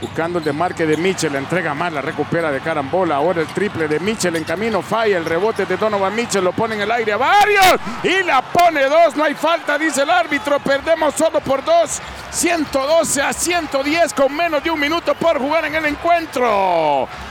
Buscando el desmarque de Mitchell, entrega mal, la recupera de carambola. Ahora el triple de Mitchell en camino, falla. El rebote de Donovan Mitchell lo pone en el aire a varios y la pone dos. No hay falta, dice el árbitro. Perdemos solo por dos. 112 a 110 con menos de un minuto por jugar en el encuentro.